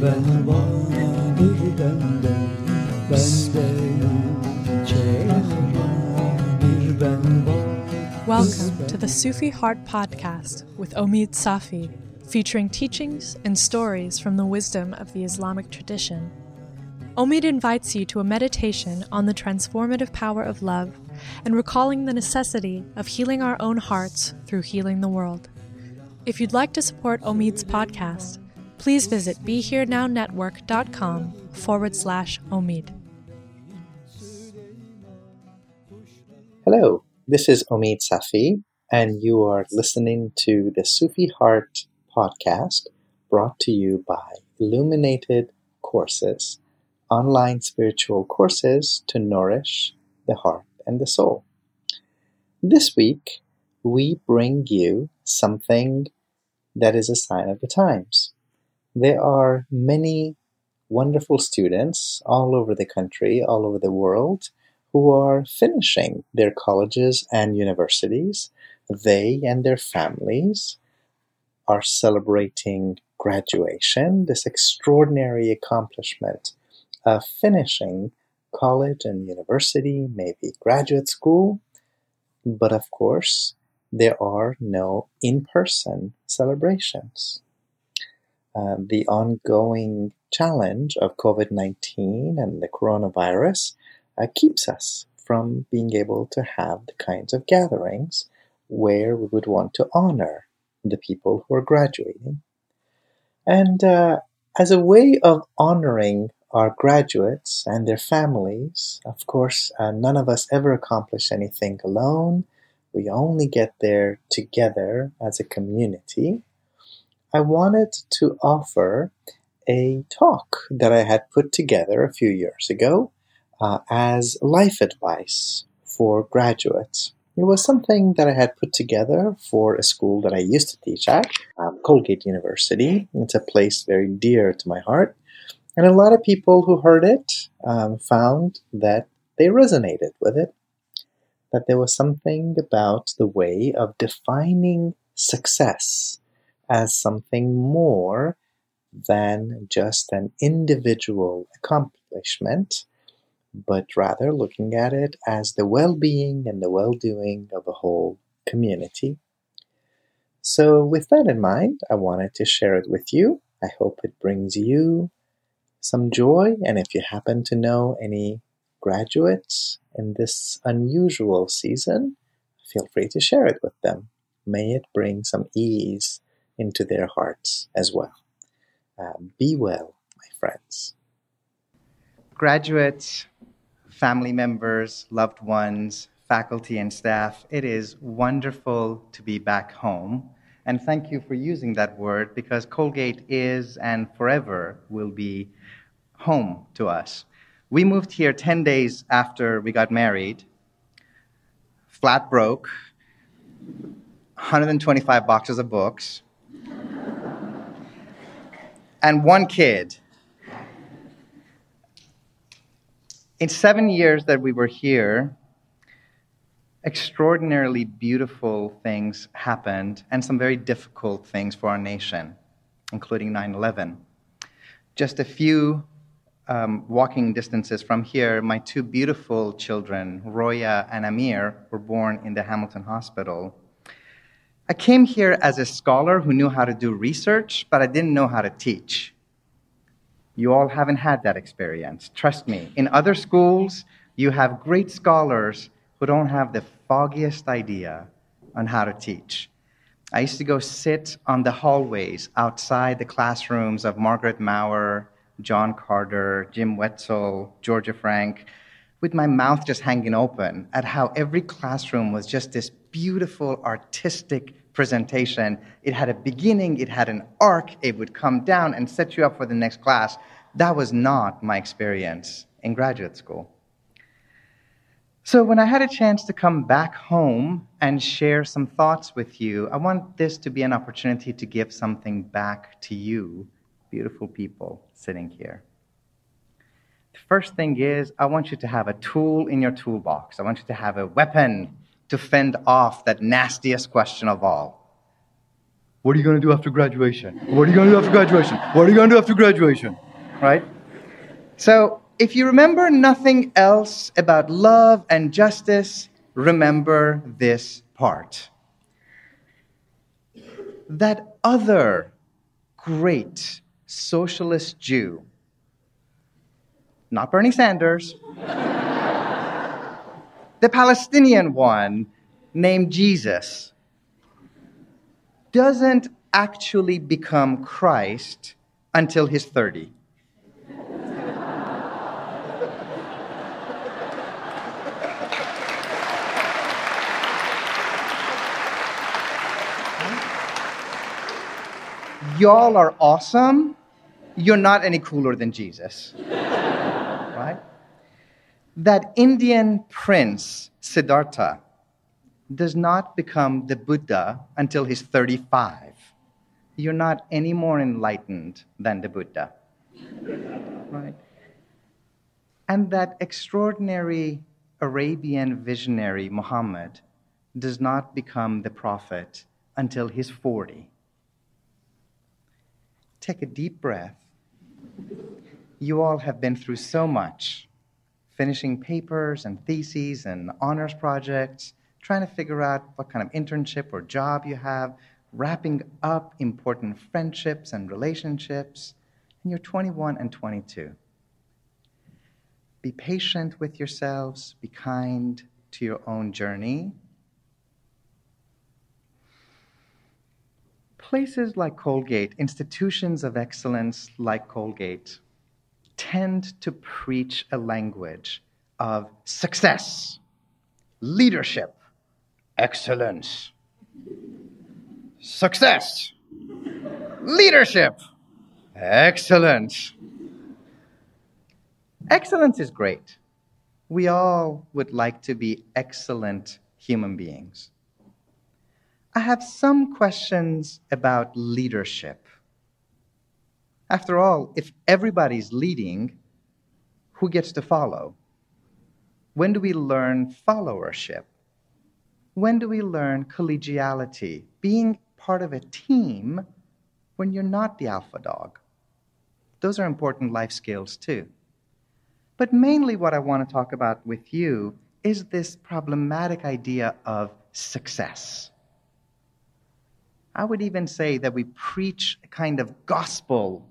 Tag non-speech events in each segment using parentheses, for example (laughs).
Welcome to the Sufi Heart Podcast with Omid Safi, featuring teachings and stories from the wisdom of the Islamic tradition. Omid invites you to a meditation on the transformative power of love and recalling the necessity of healing our own hearts through healing the world. If you'd like to support Omid's podcast, please visit BeHereNowNetwork.com forward slash Omid. Hello, this is Omid Safi, and you are listening to the Sufi Heart podcast brought to you by Illuminated Courses, online spiritual courses to nourish the heart and the soul. This week, we bring you something that is a sign of the times. There are many wonderful students all over the country, all over the world, who are finishing their colleges and universities. They and their families are celebrating graduation, this extraordinary accomplishment of finishing college and university, maybe graduate school. But of course, there are no in person celebrations. Uh, the ongoing challenge of COVID 19 and the coronavirus uh, keeps us from being able to have the kinds of gatherings where we would want to honor the people who are graduating. And uh, as a way of honoring our graduates and their families, of course, uh, none of us ever accomplish anything alone. We only get there together as a community. I wanted to offer a talk that I had put together a few years ago uh, as life advice for graduates. It was something that I had put together for a school that I used to teach at, um, Colgate University. It's a place very dear to my heart. And a lot of people who heard it um, found that they resonated with it, that there was something about the way of defining success as something more than just an individual accomplishment, but rather looking at it as the well being and the well doing of a whole community. So, with that in mind, I wanted to share it with you. I hope it brings you some joy, and if you happen to know any graduates in this unusual season, feel free to share it with them. May it bring some ease into their hearts as well. Uh, be well, my friends. Graduates, family members, loved ones, faculty, and staff, it is wonderful to be back home. And thank you for using that word because Colgate is and forever will be home to us. We moved here 10 days after we got married, flat broke, 125 boxes of books, and one kid. In seven years that we were here, extraordinarily beautiful things happened and some very difficult things for our nation, including 9 11. Just a few um, walking distances from here, my two beautiful children, Roya and Amir, were born in the Hamilton Hospital. I came here as a scholar who knew how to do research, but I didn't know how to teach. You all haven't had that experience. Trust me. In other schools, you have great scholars who don't have the foggiest idea on how to teach. I used to go sit on the hallways outside the classrooms of Margaret Maurer, John Carter, Jim Wetzel, Georgia Frank, with my mouth just hanging open at how every classroom was just this beautiful artistic presentation. It had a beginning, it had an arc, it would come down and set you up for the next class. That was not my experience in graduate school. So, when I had a chance to come back home and share some thoughts with you, I want this to be an opportunity to give something back to you, beautiful people sitting here. The first thing is, I want you to have a tool in your toolbox. I want you to have a weapon to fend off that nastiest question of all. What are you going to do after graduation? What are you going to do after graduation? What are you going to do after graduation? Right? So, if you remember nothing else about love and justice, remember this part. That other great socialist Jew, not Bernie Sanders, the Palestinian one named Jesus, doesn't actually become Christ until he's 30. Y'all are awesome. You're not any cooler than Jesus. right? That Indian prince, Siddhartha, does not become the Buddha until he's 35. You're not any more enlightened than the Buddha. (laughs) right? And that extraordinary Arabian visionary, Muhammad, does not become the prophet until he's 40. Take a deep breath. You all have been through so much finishing papers and theses and honors projects, trying to figure out what kind of internship or job you have, wrapping up important friendships and relationships, and you're 21 and 22. Be patient with yourselves, be kind to your own journey. Places like Colgate, institutions of excellence like Colgate, tend to preach a language of success, leadership, excellence, success, leadership, excellence. Excellence is great. We all would like to be excellent human beings. I have some questions about leadership. After all, if everybody's leading, who gets to follow? When do we learn followership? When do we learn collegiality, being part of a team when you're not the alpha dog? Those are important life skills too. But mainly, what I want to talk about with you is this problematic idea of success. I would even say that we preach a kind of gospel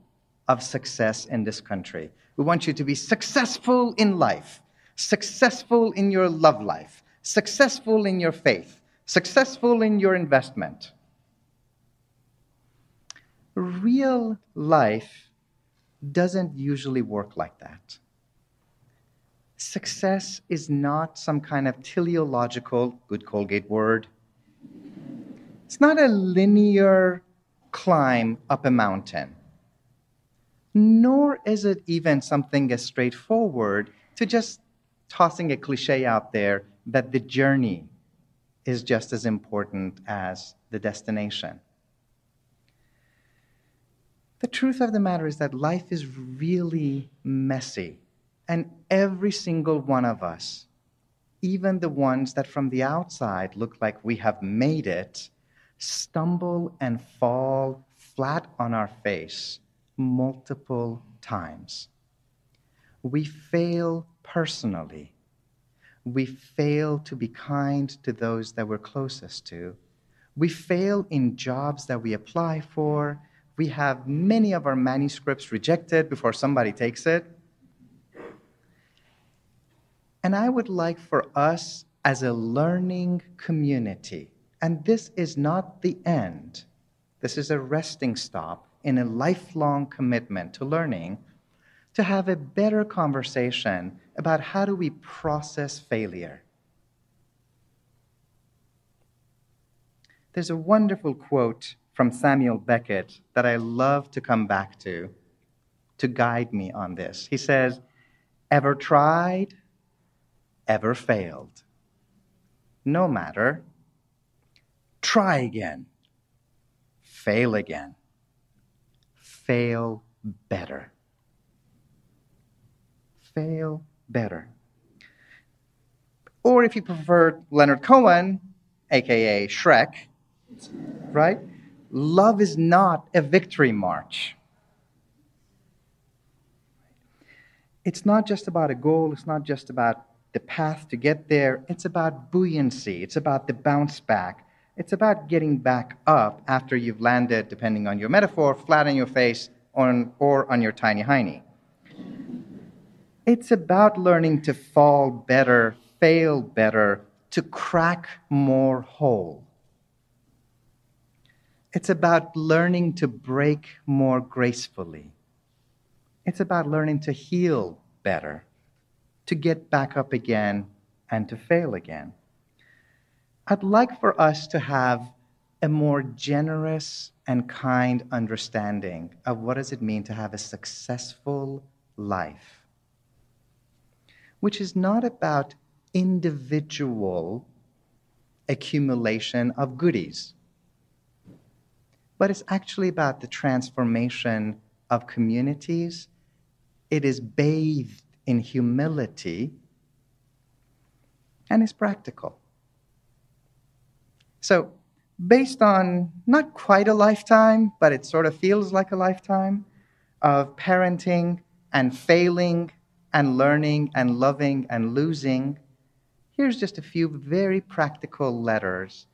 of success in this country. We want you to be successful in life, successful in your love life, successful in your faith, successful in your investment. Real life doesn't usually work like that. Success is not some kind of teleological, good Colgate word. It's not a linear climb up a mountain nor is it even something as straightforward to just tossing a cliche out there that the journey is just as important as the destination. The truth of the matter is that life is really messy, and every single one of us, even the ones that from the outside look like we have made it, stumble and fall flat on our face multiple times. We fail personally. We fail to be kind to those that we're closest to. We fail in jobs that we apply for. We have many of our manuscripts rejected before somebody takes it. And I would like for us as a learning community, and this is not the end, this is a resting stop in a lifelong commitment to learning, to have a better conversation about how do we process failure. There's a wonderful quote from Samuel Beckett that I love to come back to to guide me on this. He says, Ever tried, ever failed? No matter. Try again. Fail again. Fail better. Fail better. Or if you prefer Leonard Cohen, aka Shrek, right? Love is not a victory march. It's not just about a goal, it's not just about the path to get there, it's about buoyancy, it's about the bounce back. It's about getting back up after you've landed, depending on your metaphor, flat on your face on, or on your tiny hiney. It's about learning to fall better, fail better, to crack more whole. It's about learning to break more gracefully. It's about learning to heal better, to get back up again, and to fail again. I'd like for us to have a more generous and kind understanding of what does it mean to have a successful life, which is not about individual accumulation of goodies but it's actually about the transformation of communities. It is bathed in humility and is practical. So, based on not quite a lifetime, but it sort of feels like a lifetime of parenting and failing and learning and loving and losing, here's just a few very practical letters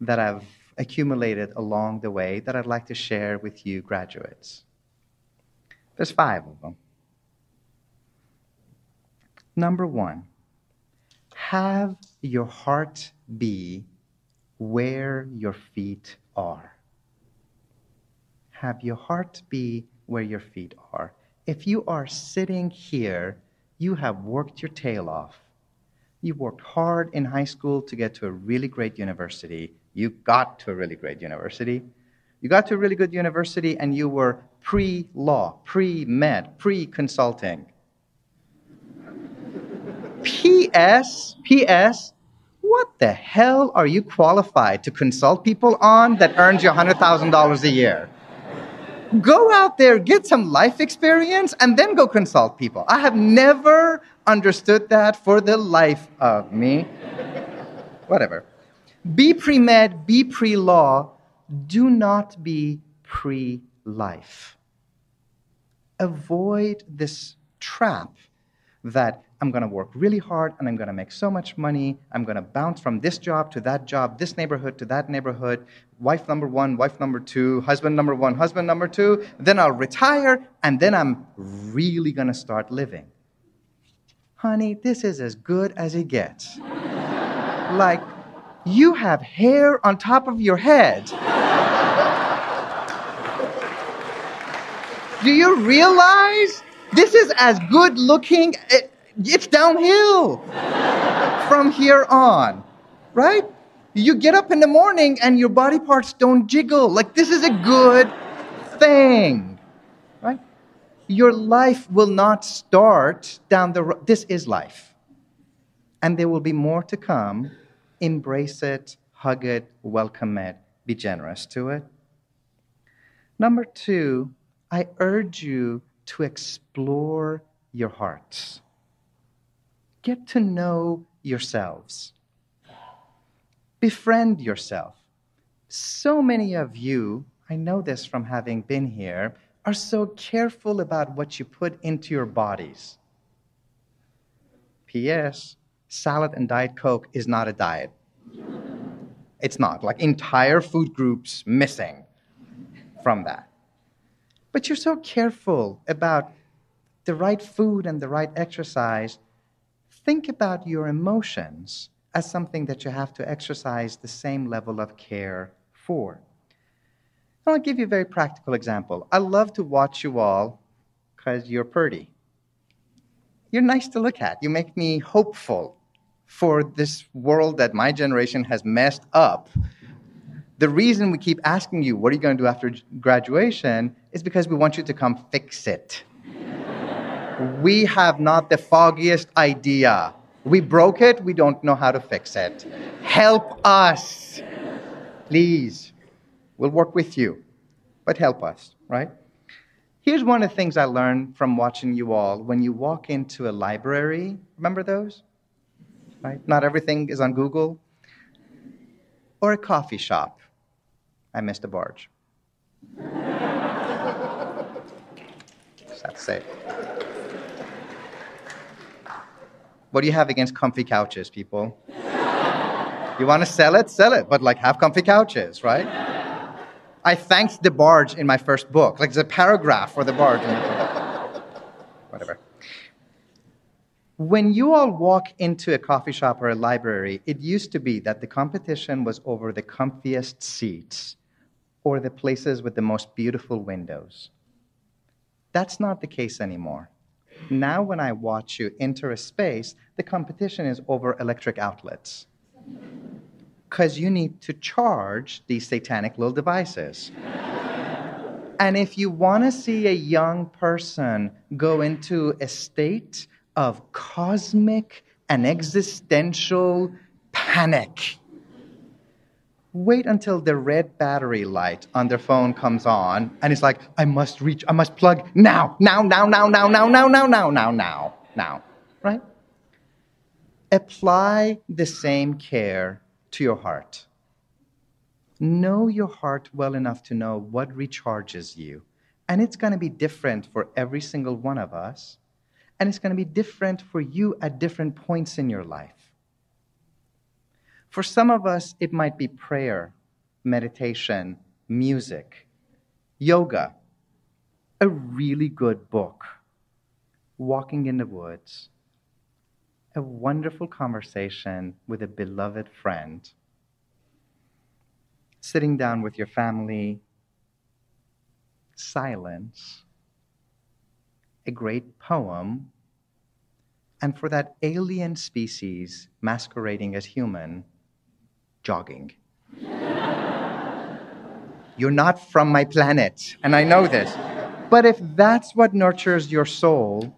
that I've accumulated along the way that I'd like to share with you, graduates. There's five of them. Number one, have your heart be where your feet are. Have your heart be where your feet are. If you are sitting here, you have worked your tail off. You worked hard in high school to get to a really great university. You got to a really great university. You got to a really good university and you were pre law, pre med, pre consulting. P.S. P.S. What the hell are you qualified to consult people on that earns you $100,000 a year? Go out there, get some life experience, and then go consult people. I have never understood that for the life of me. Whatever. Be pre med, be pre law, do not be pre life. Avoid this trap that I'm going to work really hard and I'm going to make so much money. I'm going to bounce from this job to that job, this neighborhood to that neighborhood, wife number one, wife number two, husband number one, husband number two. Then I'll retire and then I'm really going to start living. Honey, this is as good as it gets. (laughs) like, you have hair on top of your head. (laughs) Do you realize this is as good looking? Eh, it's downhill from here on, right? You get up in the morning and your body parts don't jiggle. Like, this is a good thing, right? Your life will not start down the road. This is life. And there will be more to come embrace it, hug it, welcome it, be generous to it. Number two, I urge you to explore your hearts. Get to know yourselves. Befriend yourself. So many of you, I know this from having been here, are so careful about what you put into your bodies. P.S salad and Diet Coke is not a diet. It's not. Like entire food groups missing from that. But you're so careful about the right food and the right exercise. Think about your emotions as something that you have to exercise the same level of care for. I'll give you a very practical example. I love to watch you all because you're pretty. You're nice to look at. You make me hopeful for this world that my generation has messed up. The reason we keep asking you, what are you going to do after graduation, is because we want you to come fix it. (laughs) we have not the foggiest idea. We broke it, we don't know how to fix it. Help us, please. We'll work with you, but help us, right? Here's one of the things I learned from watching you all. When you walk into a library, remember those? right? Not everything is on Google. Or a coffee shop. I missed a barge. Say. What do you have against comfy couches, people? You want to sell it? Sell it, but like have comfy couches, right? I thanked the barge in my first book. Like there's a paragraph for the barge. Whatever. When you all walk into a coffee shop or a library, it used to be that the competition was over the comfiest seats or the places with the most beautiful windows. That's not the case anymore. Now, when I watch you enter a space, the competition is over electric outlets. Because you need to charge these satanic little devices. and if you want to see a young person go into a state of cosmic and existential panic. Wait until the red battery light on their phone comes on and it's like, I must reach, I must plug now, now, now, now, now, now, now, now, now, now, now, now, right? Apply the same care to your heart. Know your heart well enough to know what recharges you. And it's going to be different for every single one of us and it's going to be different for you at different points in your life. For some of us, it might be prayer, meditation, music, yoga, a really good book, walking in the woods, a wonderful conversation with a beloved friend, sitting down with your family, silence a great poem, and for that alien species masquerading as human, jogging. You're not from my planet, and I know this. But if that's what nurtures your soul,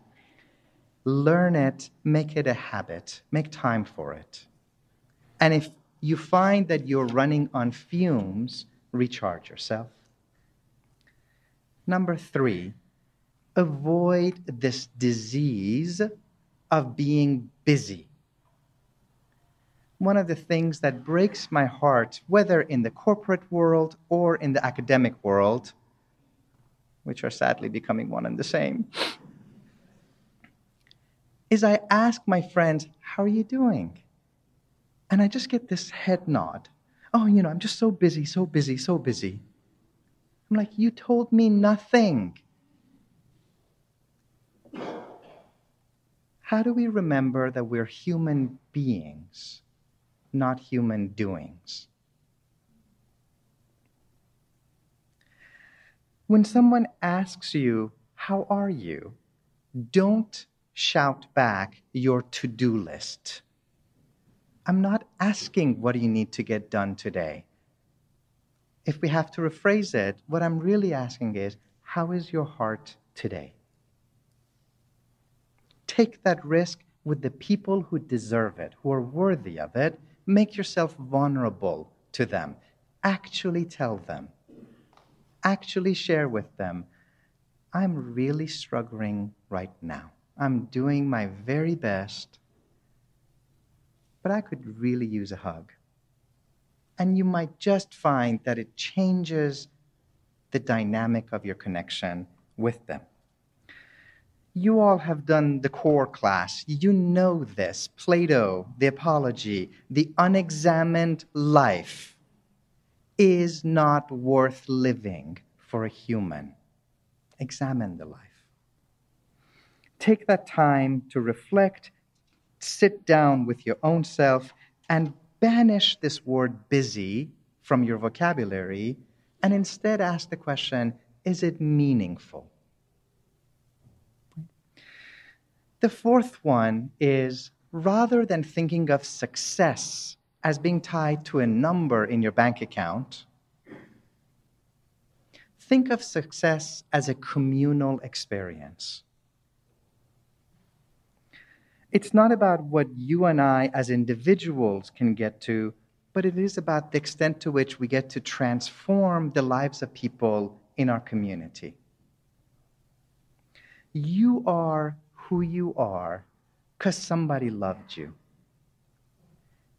learn it, make it a habit, make time for it. And if you find that you're running on fumes, recharge yourself. Number three, avoid this disease of being busy. One of the things that breaks my heart, whether in the corporate world or in the academic world, which are sadly becoming one and the same, is I ask my friends, How are you doing? And I just get this head nod. Oh, you know, I'm just so busy, so busy, so busy. I'm like, You told me nothing. how do we remember that we're human beings, not human doings? When someone asks you, How are you? don't shout back your to do list. I'm not asking what you need to get done today. If we have to rephrase it, what I'm really asking is, How is your heart today? Take that risk with the people who deserve it, who are worthy of it. Make yourself vulnerable to them. Actually tell them. Actually share with them. I'm really struggling right now. I'm doing my very best, but I could really use a hug. And you might just find that it changes the dynamic of your connection with them. You all have done the core class. You know this Plato, the Apology, the unexamined life. is not worth living for a human. Examine the life. Take that time to reflect, sit down with your own self, and banish this word busy from your vocabulary, and instead ask the question is it meaningful? The fourth one is rather than thinking of success as being tied to a number in your bank account, think of success as a communal experience. It's not about what you and I as individuals can get to, but it is about the extent to which we get to transform the lives of people in our community. You are who you are because somebody loved you.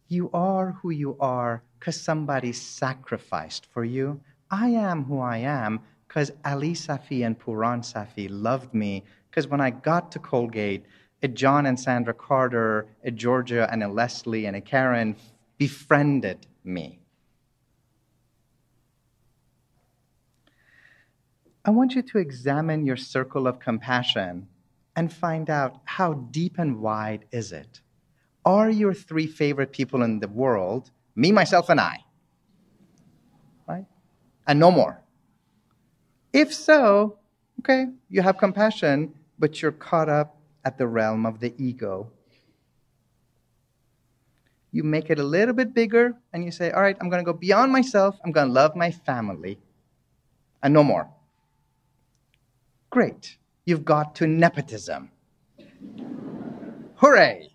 You are who you are because somebody sacrificed for you. I am who I am because Ali Safi and Puran Safi loved me because when I got to Colgate, a John and Sandra Carter, a Georgia and a Leslie and a Karen befriended me. I want you to examine your circle of compassion and find out how deep and wide is it. Are your three favorite people in the world me, myself, and I? Right? And no more. If so, okay, you have compassion, but you're caught up at the realm of the ego. You make it a little bit bigger and you say, all right, I'm going to go beyond myself. I'm going to love my family and no more. Great. You've got to nepotism. Hooray.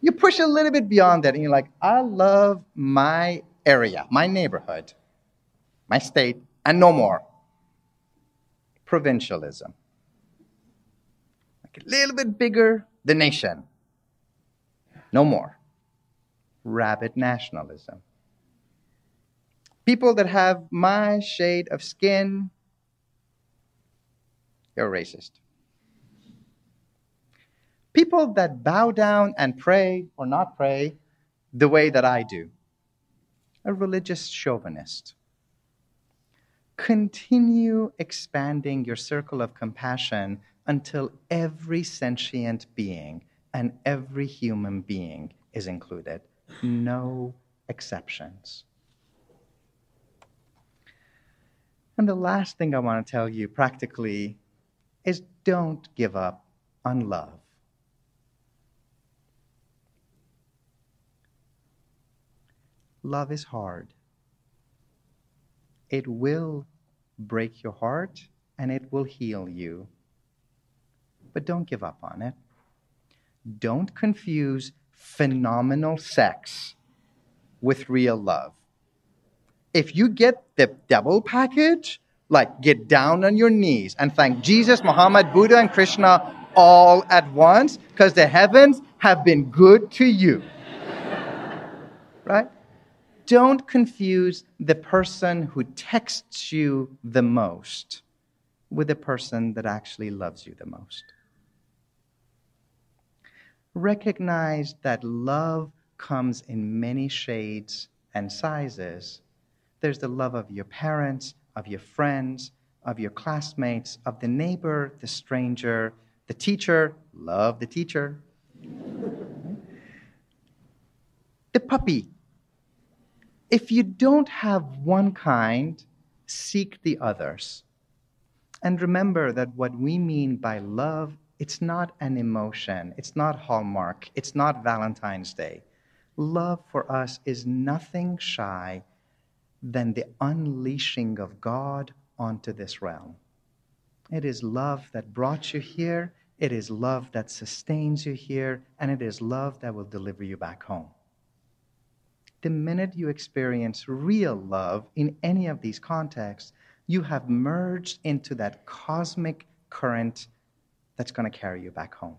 You push a little bit beyond that and you're like, I love my area, my neighborhood, my state, and no more. Provincialism Like a little bit bigger, the nation. No more. Rabid nationalism. People that have my shade of skin, you're racist. People that bow down and pray or not pray the way that I do, a religious chauvinist. Continue expanding your circle of compassion until every sentient being and every human being is included. No exceptions. And the last thing I want to tell you practically is don't give up on love. Love is hard. It will break your heart and it will heal you but don't give up on it. Don't confuse phenomenal sex with real love. If you get the double package, like get down on your knees and thank Jesus, Muhammad, Buddha, and Krishna all at once, because the heavens have been good to you. right? Don't confuse the person who texts you the most with the person that actually loves you the most recognize that love comes in many shades and sizes. There's the love of your parents, of your friends, of your classmates, of the neighbor, the stranger, the teacher, love the teacher, the puppy. If you don't have one kind, seek the others. And remember that what we mean by love it's not an emotion. It's not Hallmark. It's not Valentine's Day. Love for us is nothing shy than the unleashing of God onto this realm. It is love that brought you here. It is love that sustains you here. And it is love that will deliver you back home. The minute you experience real love in any of these contexts, you have merged into that cosmic current that's going to carry you back home.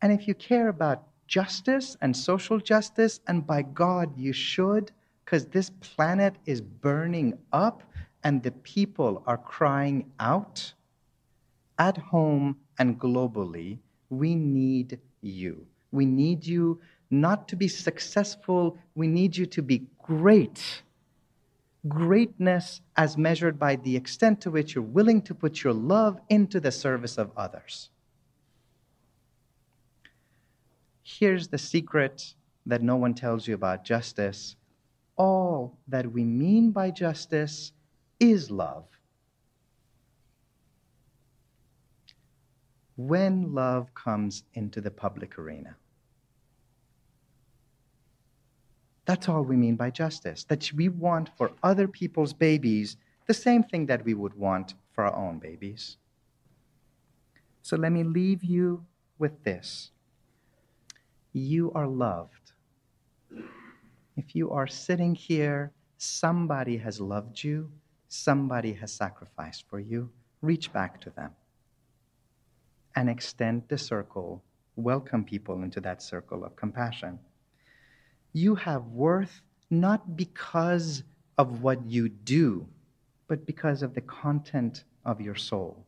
And if you care about justice and social justice, and by God, you should, because this planet is burning up and the people are crying out at home and globally, we need you. We need you not to be successful, we need you to be great. Greatness as measured by the extent to which you're willing to put your love into the service of others. Here's the secret that no one tells you about justice. All that we mean by justice is love. When love comes into the public arena. That's all we mean by justice. That we want for other people's babies the same thing that we would want for our own babies. So let me leave you with this you are loved. If you are sitting here, somebody has loved you, somebody has sacrificed for you. Reach back to them and extend the circle, welcome people into that circle of compassion you have worth not because of what you do, but because of the content of your soul,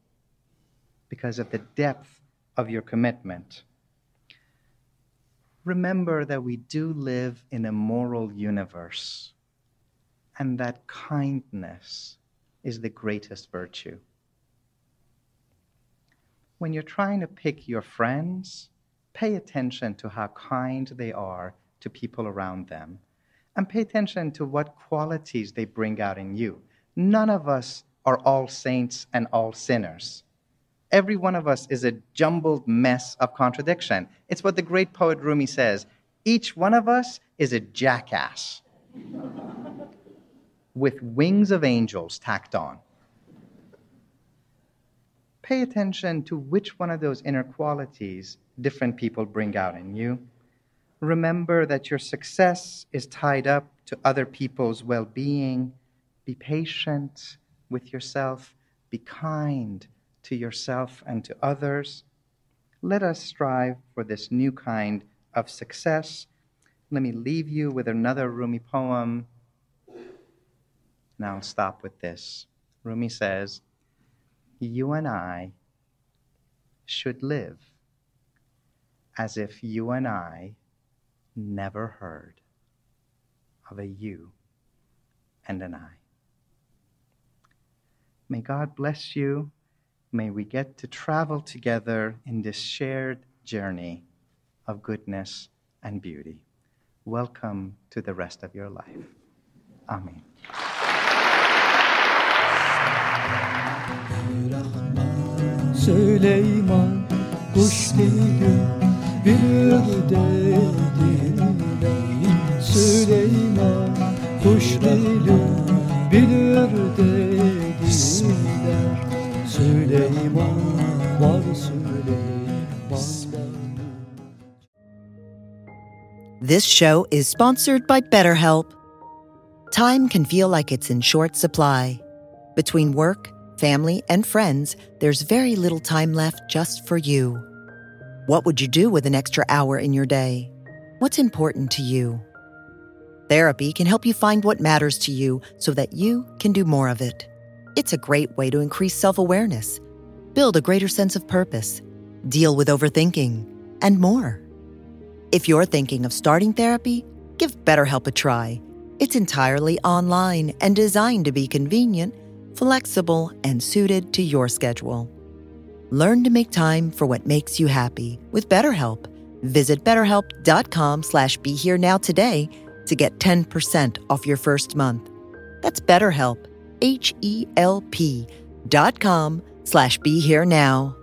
because of the depth of your commitment. Remember that we do live in a moral universe, and that kindness is the greatest virtue. When you're trying to pick your friends, pay attention to how kind they are to people around them and pay attention to what qualities they bring out in you. None of us are all saints and all sinners. Every one of us is a jumbled mess of contradiction. It's what the great poet Rumi says each one of us is a jackass with wings of angels tacked on. Pay attention to which one of those inner qualities different people bring out in you Remember that your success is tied up to other people's well being. Be patient with yourself. Be kind to yourself and to others. Let us strive for this new kind of success. Let me leave you with another Rumi poem. Now I'll stop with this. Rumi says, You and I should live as if you and I never heard of a you and an I. May God bless you. May we get to travel together in this shared journey of goodness and beauty. Welcome to the rest of your life. Amen. Süleyman kuş bir Süleyman kuş dediler Süleyman var This show is sponsored by BetterHelp. Time can feel like it's in short supply. Between work, family, and friends, there's very little time left just for you. What would you do with an extra hour in your day? What's important to you? Therapy can help you find what matters to you so that you can do more of it. It's a great way to increase self awareness, build a greater sense of purpose, deal with overthinking, and more. If you're thinking of starting therapy, give BetterHelp a try. It's entirely online and designed to be convenient, flexible, and suited to your schedule. Learn to make time for what makes you happy with BetterHelp. Visit betterhelp.com slash be here now today to get 10% off your first month. That's BetterHelp, H-E-L-P dot com slash be here now.